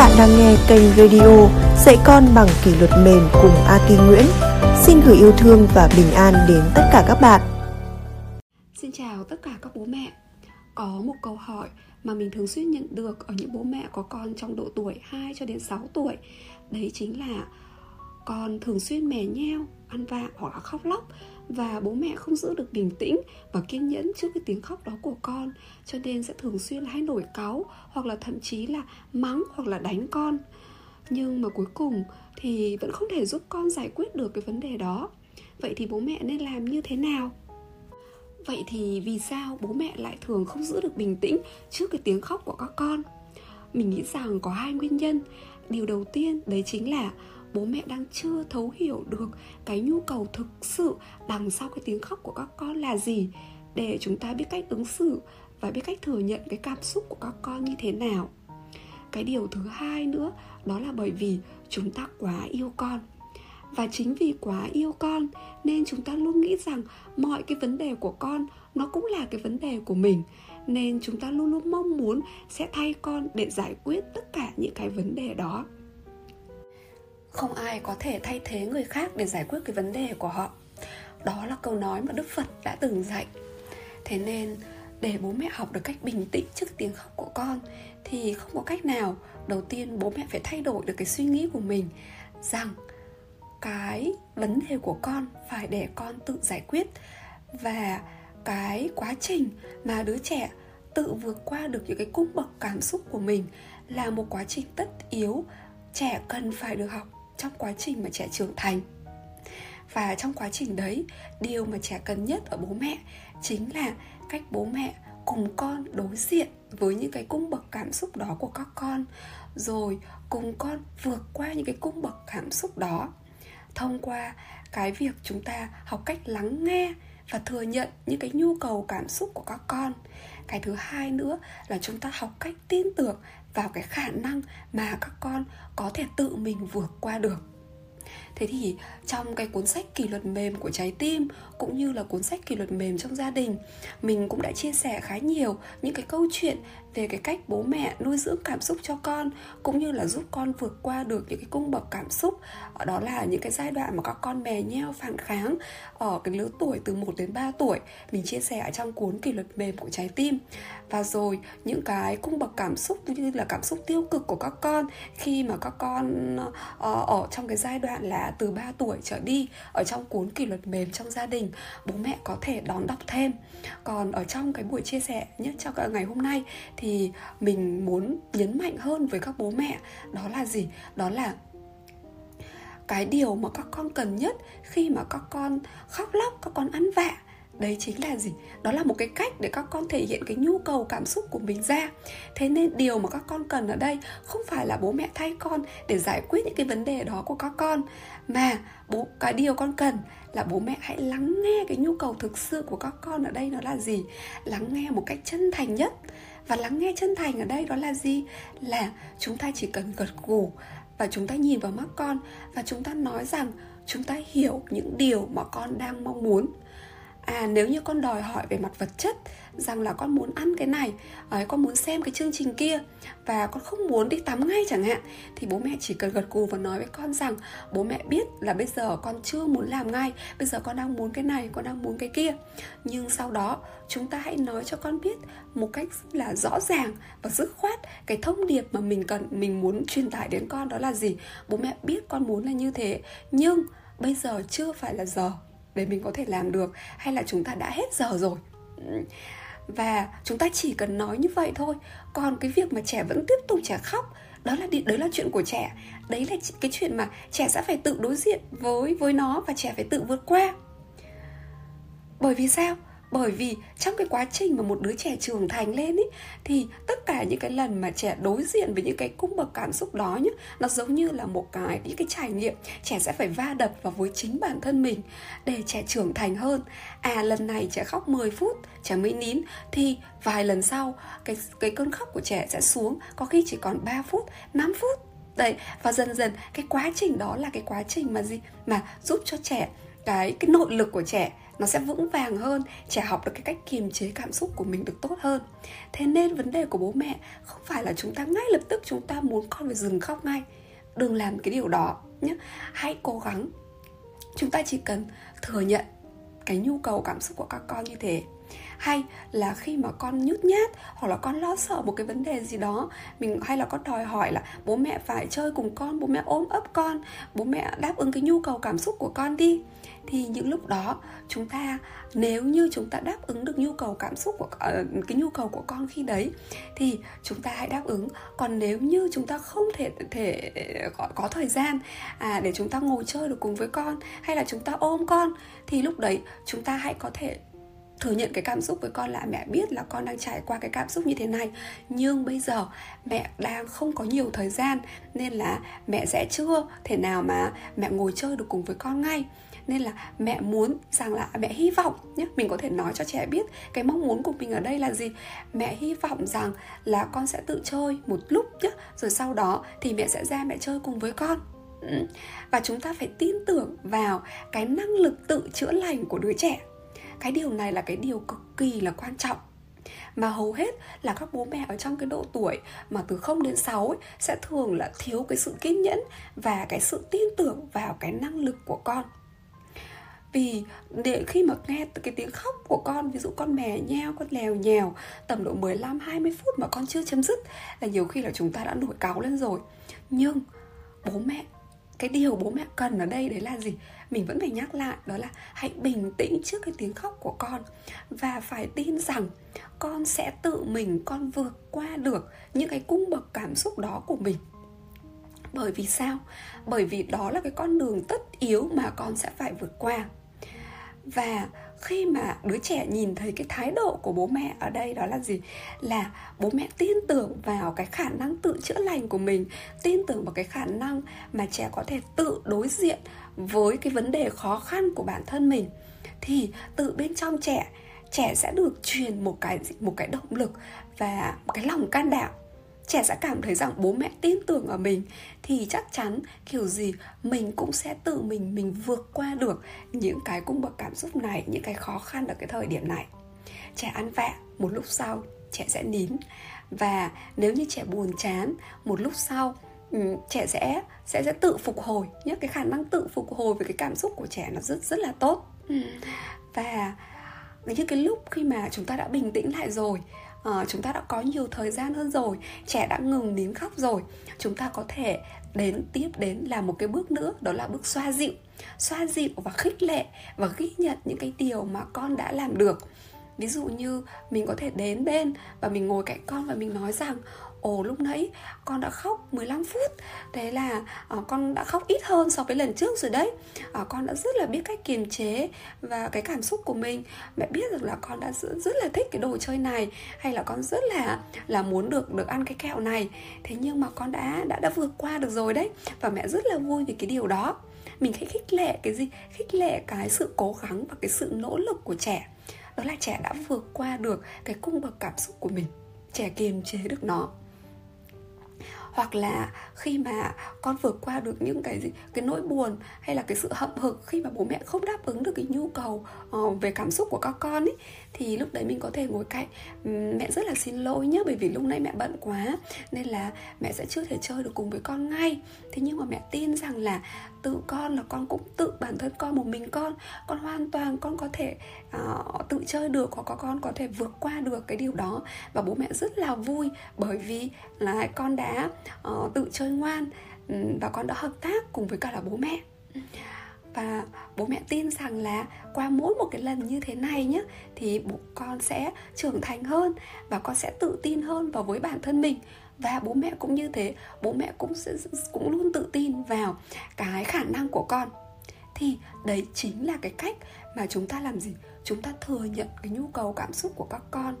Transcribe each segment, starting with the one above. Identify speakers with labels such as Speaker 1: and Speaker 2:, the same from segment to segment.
Speaker 1: bạn đang nghe kênh radio Dạy con bằng kỷ luật mềm cùng Aki Nguyễn. Xin gửi yêu thương và bình an đến tất cả các bạn.
Speaker 2: Xin chào tất cả các bố mẹ. Có một câu hỏi mà mình thường xuyên nhận được ở những bố mẹ có con trong độ tuổi 2 cho đến 6 tuổi. Đấy chính là con thường xuyên mè nheo, ăn vạ hoặc là khóc lóc. Và bố mẹ không giữ được bình tĩnh và kiên nhẫn trước cái tiếng khóc đó của con. Cho nên sẽ thường xuyên hay nổi cáu hoặc là thậm chí là mắng hoặc là đánh con. Nhưng mà cuối cùng thì vẫn không thể giúp con giải quyết được cái vấn đề đó. Vậy thì bố mẹ nên làm như thế nào? Vậy thì vì sao bố mẹ lại thường không giữ được bình tĩnh trước cái tiếng khóc của các con? Mình nghĩ rằng có hai nguyên nhân. Điều đầu tiên đấy chính là bố mẹ đang chưa thấu hiểu được cái nhu cầu thực sự đằng sau cái tiếng khóc của các con là gì. Để chúng ta biết cách ứng xử và biết cách thừa nhận cái cảm xúc của các con như thế nào. Cái điều thứ hai nữa, đó là bởi vì chúng ta quá yêu con. Và chính vì quá yêu con nên chúng ta luôn nghĩ rằng mọi cái vấn đề của con nó cũng là cái vấn đề của mình. Nên chúng ta luôn luôn mong muốn sẽ thay con để giải quyết tất cả những cái vấn đề đó không ai có thể thay thế người khác để giải quyết cái vấn đề của họ. Đó là câu nói mà đức phật đã từng dạy. Thế nên, để bố mẹ học được cách bình tĩnh trước tiếng khóc của con, thì không có cách nào đầu tiên bố mẹ phải thay đổi được cái suy nghĩ của mình rằng cái vấn đề của con phải để con tự giải quyết và cái quá trình mà đứa trẻ tự vượt qua được những cái cung bậc cảm xúc của mình là một quá trình tất yếu, trẻ cần phải được học trong quá trình mà trẻ trưởng thành. Và trong quá trình đấy, điều mà trẻ cần nhất ở bố mẹ chính là cách bố mẹ cùng con đối diện với những cái cung bậc cảm xúc đó của các con, rồi cùng con vượt qua những cái cung bậc cảm xúc đó. Thông qua cái việc chúng ta học cách lắng nghe và thừa nhận những cái nhu cầu cảm xúc của các con. Cái thứ hai nữa là chúng ta học cách tin tưởng vào cái khả năng mà các con có thể tự mình vượt qua được thế thì trong cái cuốn sách kỷ luật mềm của trái tim, cũng như là cuốn sách kỷ luật mềm trong gia đình, mình cũng đã chia sẻ khá nhiều những cái câu chuyện về cái cách bố mẹ nuôi dưỡng cảm xúc cho con, cũng như là giúp con vượt qua được những cái cung bậc cảm xúc. Đó là những cái giai đoạn mà các con mè nheo phản kháng ở cái lứa tuổi từ 1 đến 3 tuổi. Mình chia sẻ ở trong cuốn kỷ luật mềm của trái tim. Và rồi, những cái cung bậc cảm xúc như là cảm xúc tiêu cực của các con, khi mà các con ờ, ở trong cái giai đoạn là từ 3 tuổi trở đi, ở trong cuốn kỷ luật mềm trong gia đình, bố mẹ có thể đón đọc thêm. Còn ở trong cái buổi chia sẻ nhất cho ngày hôm nay thì mình muốn nhấn mạnh hơn với các bố mẹ, đó là gì? Đó là cái điều mà các con cần nhất khi mà các con khóc lóc, các con ăn vạ đấy chính là gì? Đó là một cái cách để các con thể hiện cái nhu cầu, cảm xúc của mình ra. Thế nên điều mà các con cần ở đây không phải là bố mẹ thay con để giải quyết những cái vấn đề đó của các con, mà bố, cái điều con cần là bố mẹ hãy lắng nghe cái nhu cầu thực sự của các con ở đây nó là gì, lắng nghe một cách chân thành nhất. Và lắng nghe chân thành ở đây đó là gì? Là chúng ta chỉ cần gật gù và chúng ta nhìn vào mắt con và chúng ta nói rằng chúng ta hiểu những điều mà con đang mong muốn à nếu như con đòi hỏi về mặt vật chất, rằng là con muốn ăn cái này, ấy, con muốn xem cái chương trình kia, và con không muốn đi tắm ngay chẳng hạn, thì bố mẹ chỉ cần gật gù và nói với con rằng, bố mẹ biết là bây giờ con chưa muốn làm ngay, bây giờ con đang muốn cái này, con đang muốn cái kia. Nhưng sau đó, chúng ta hãy nói cho con biết một cách là rõ ràng và dứt khoát cái thông điệp mà mình cần, mình muốn truyền tải đến con đó là gì. Bố mẹ biết con muốn là như thế, nhưng bây giờ chưa phải là giờ để mình có thể làm được hay là chúng ta đã hết giờ rồi? Và chúng ta chỉ cần nói như vậy thôi. Còn cái việc mà trẻ vẫn tiếp tục trẻ khóc, đó là đấy là chuyện của trẻ. Đấy là cái chuyện mà trẻ sẽ phải tự đối diện với với nó và trẻ phải tự vượt qua. Bởi vì sao? Bởi vì trong cái quá trình mà một đứa trẻ trưởng thành lên ý, thì tất cả những cái lần mà trẻ đối diện với những cái cung bậc cảm xúc đó nhá, nó giống như là một cái, những cái trải nghiệm trẻ sẽ phải va đập vào với chính bản thân mình để trẻ trưởng thành hơn. À lần này trẻ khóc 10 phút, trẻ mới nín, thì vài lần sau, cái cái cơn khóc của trẻ sẽ xuống, có khi chỉ còn 3 phút 5 phút. Đấy, và dần dần cái quá trình đó là cái quá trình mà gì? Mà giúp cho trẻ, cái cái nội lực của trẻ nó sẽ vững vàng hơn, trẻ học được cái cách kiềm chế cảm xúc của mình được tốt hơn. Thế nên vấn đề của bố mẹ không phải là chúng ta ngay lập tức chúng ta muốn con phải dừng khóc ngay. Đừng làm cái điều đó nhé. Hãy cố gắng. Chúng ta chỉ cần thừa nhận cái nhu cầu cảm xúc của các con như thế hay là khi mà con nhút nhát hoặc là con lo sợ một cái vấn đề gì đó mình hay là con đòi hỏi là bố mẹ phải chơi cùng con bố mẹ ôm ấp con bố mẹ đáp ứng cái nhu cầu cảm xúc của con đi. Thì những lúc đó chúng ta nếu như chúng ta đáp ứng được nhu cầu cảm xúc của uh, cái nhu cầu của con khi đấy thì chúng ta hãy đáp ứng. Còn nếu như chúng ta không thể thể có, có thời gian à, để chúng ta ngồi chơi được cùng với con hay là chúng ta ôm con thì lúc đấy chúng ta hãy có thể thừa nhận cái cảm xúc với con là mẹ biết là con đang trải qua cái cảm xúc như thế này. Nhưng bây giờ mẹ đang không có nhiều thời gian, nên là mẹ sẽ chưa thể nào mà mẹ ngồi chơi được cùng với con ngay. Nên là mẹ muốn rằng là à, mẹ hy vọng nhé mình có thể nói cho trẻ biết cái mong muốn của mình ở đây là gì. Mẹ hy vọng rằng là con sẽ tự chơi một lúc nhé rồi sau đó thì mẹ sẽ ra mẹ chơi cùng với con. Ừ, và chúng ta phải tin tưởng vào cái năng lực tự chữa lành của đứa trẻ cái điều này là cái điều cực kỳ là quan trọng. Mà hầu hết là các bố mẹ ở trong cái độ tuổi mà từ 0 đến 6 ấy, sẽ thường là thiếu cái sự kiên nhẫn và cái sự tin tưởng vào cái năng lực của con. Vì để khi mà nghe cái tiếng khóc của con ví dụ con mè nheo con lèo nhèo tầm độ 15 20 phút mà con chưa chấm dứt là nhiều khi là chúng ta đã nổi cáu lên rồi. Nhưng bố mẹ cái điều bố mẹ cần ở đây đấy là gì? Mình vẫn phải nhắc lại, đó là hãy bình tĩnh trước cái tiếng khóc của con và phải tin rằng con sẽ tự mình, con vượt qua được những cái cung bậc cảm xúc đó của mình. Bởi vì sao? Bởi vì đó là cái con đường tất yếu mà con sẽ phải vượt qua và khi mà đứa trẻ nhìn thấy cái thái độ của bố mẹ ở đây đó là gì? Là bố mẹ tin tưởng vào cái khả năng tự chữa lành của mình, tin tưởng vào cái khả năng mà trẻ có thể tự đối diện với cái vấn đề khó khăn của bản thân mình. Thì tự bên trong trẻ trẻ sẽ được truyền một cái một cái động lực và một cái lòng can đảm trẻ sẽ cảm thấy rằng bố mẹ tin tưởng ở mình. Thì chắc chắn kiểu gì mình cũng sẽ tự mình mình vượt qua được những cái cung bậc cảm xúc này những cái khó khăn ở cái thời điểm này. Trẻ ăn vạ một lúc sau trẻ sẽ nín. Và nếu như trẻ buồn chán một lúc sau ừ, trẻ sẽ sẽ sẽ tự phục hồi nhé cái khả năng tự phục hồi về cái cảm xúc của trẻ nó rất rất là tốt. Ừ. và những cái lúc khi mà chúng ta đã bình tĩnh lại rồi uh, chúng ta đã có nhiều thời gian hơn rồi trẻ đã ngừng nín khóc rồi. Chúng ta có thể đến tiếp đến là một cái bước nữa đó là bước xoa dịu. Xoa dịu và khích lệ và ghi nhận những cái điều mà con đã làm được. Ví dụ như mình có thể đến bên và mình ngồi cạnh con và mình nói rằng ồ lúc nãy con đã khóc 15 phút. Thế là uh, con đã khóc ít hơn so với lần trước rồi đấy. Uh, con đã rất là biết cách kiềm chế và cái cảm xúc của mình. Mẹ biết rằng là con đã rất, rất là thích cái đồ chơi này hay là con rất là là muốn được được ăn cái kẹo này. Thế nhưng mà con đã đã đã vượt qua được rồi đấy. Và mẹ rất là vui vì cái điều đó. Mình hãy khích lệ cái gì? Khích lệ cái sự cố gắng và cái sự nỗ lực của trẻ. Đó là trẻ đã vượt qua được cái cung bậc cảm xúc của mình. Trẻ kiềm chế được nó hoặc là khi mà con vượt qua được những cái gì cái nỗi buồn hay là cái sự hậm hực khi mà bố mẹ không đáp ứng được cái nhu cầu uh, về cảm xúc của các con ấy thì lúc đấy mình có thể ngồi cạnh. Mẹ rất là xin lỗi nhé bởi vì lúc nãy mẹ bận quá nên là mẹ sẽ chưa thể chơi được cùng với con ngay. Thế nhưng mà mẹ tin rằng là tự con là con cũng tự bản thân con một mình con con hoàn toàn con có thể uh, tự chơi được hoặc có con có thể vượt qua được cái điều đó. Và bố mẹ rất là vui bởi vì là con đã uh, tự chơi ngoan ừ, và con đã hợp tác cùng với cả là bố mẹ. Và bố mẹ tin rằng là qua mỗi một cái lần như thế này nhé thì bố con sẽ trưởng thành hơn và con sẽ tự tin hơn vào với bản thân mình. Và bố mẹ cũng như thế bố mẹ cũng sẽ cũng luôn tự tin vào cái khả năng của con. Thì đấy chính là cái cách mà chúng ta làm gì? Chúng ta thừa nhận cái nhu cầu cảm xúc của các con.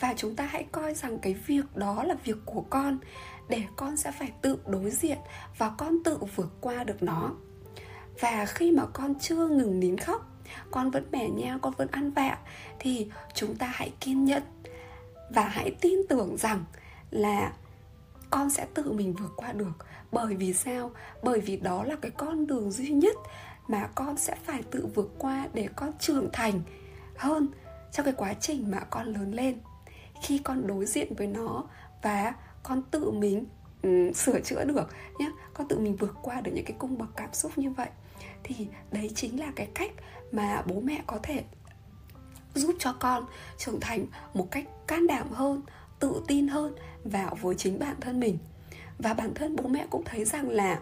Speaker 2: Và chúng ta hãy coi rằng cái việc đó là việc của con để con sẽ phải tự đối diện và con tự vượt qua được nó. Và khi mà con chưa ngừng nín khóc, con vẫn mẻ nheo, con vẫn ăn vạ, thì chúng ta hãy kiên nhẫn và hãy tin tưởng rằng là con sẽ tự mình vượt qua được. Bởi vì sao? Bởi vì đó là cái con đường duy nhất mà con sẽ phải tự vượt qua để con trưởng thành hơn trong cái quá trình mà con lớn lên. Khi con đối diện với nó và con tự mình um, sửa chữa được nhé con tự mình vượt qua được những cái cung bậc cảm xúc như vậy. Thì đấy chính là cái cách mà bố mẹ có thể giúp cho con trưởng thành một cách can đảm hơn tự tin hơn vào với chính bản thân mình. Và bản thân bố mẹ cũng thấy rằng là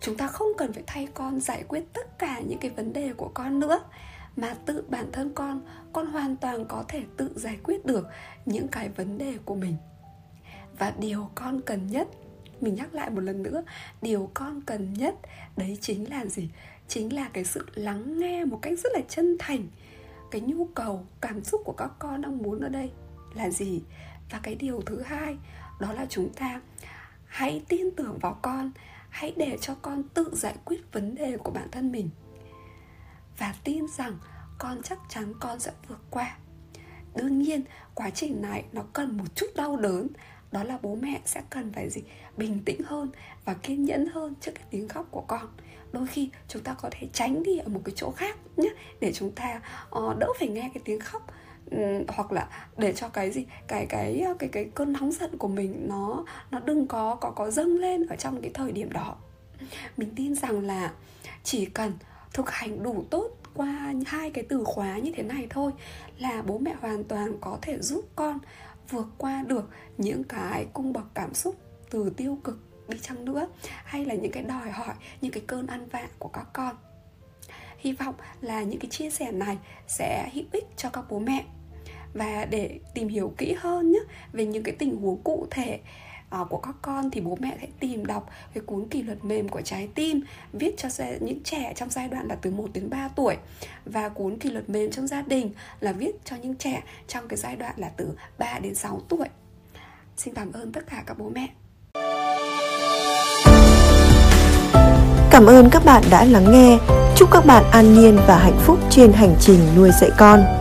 Speaker 2: chúng ta không cần phải thay con giải quyết tất cả những cái vấn đề của con nữa mà tự bản thân con con hoàn toàn có thể tự giải quyết được những cái vấn đề của mình và điều con cần nhất, mình nhắc lại một lần nữa, điều con cần nhất, đấy chính là gì? Chính là cái sự lắng nghe một cách rất là chân thành. Cái nhu cầu, cảm xúc của các con đang muốn ở đây là gì? Và cái điều thứ hai, đó là chúng ta hãy tin tưởng vào con, hãy để cho con tự giải quyết vấn đề của bản thân mình. Và tin rằng con chắc chắn con sẽ vượt qua. Đương nhiên, quá trình này nó cần một chút đau đớn đó là bố mẹ sẽ cần phải gì? Bình tĩnh hơn và kiên nhẫn hơn trước cái tiếng khóc của con. Đôi khi chúng ta có thể tránh đi ở một cái chỗ khác nhé để chúng ta uh, đỡ phải nghe cái tiếng khóc um, hoặc là để cho cái gì? Cái cái cái cái cơn nóng giận của mình nó nó đừng có có có dâng lên ở trong cái thời điểm đó. Mình tin rằng là chỉ cần thực hành đủ tốt qua hai cái từ khóa như thế này thôi là bố mẹ hoàn toàn có thể giúp con vượt qua được những cái cung bậc cảm xúc từ tiêu cực đi chăng nữa, hay là những cái đòi hỏi, những cái cơn ăn vạ của các con. Hy vọng là những cái chia sẻ này sẽ hữu ích cho các bố mẹ. Và để tìm hiểu kỹ hơn nhé về những cái tình huống cụ thể uh, của các con thì bố mẹ sẽ tìm đọc cái cuốn kỷ luật mềm của trái tim viết cho những trẻ trong giai đoạn là từ 1 đến 3 tuổi và cuốn kỷ luật mềm trong gia đình là viết cho những trẻ trong cái giai đoạn là từ 3 đến 6 tuổi. Xin cảm ơn tất cả các bố mẹ.
Speaker 1: Cảm ơn các bạn đã lắng nghe. Chúc các bạn an nhiên và hạnh phúc trên hành trình nuôi dạy con.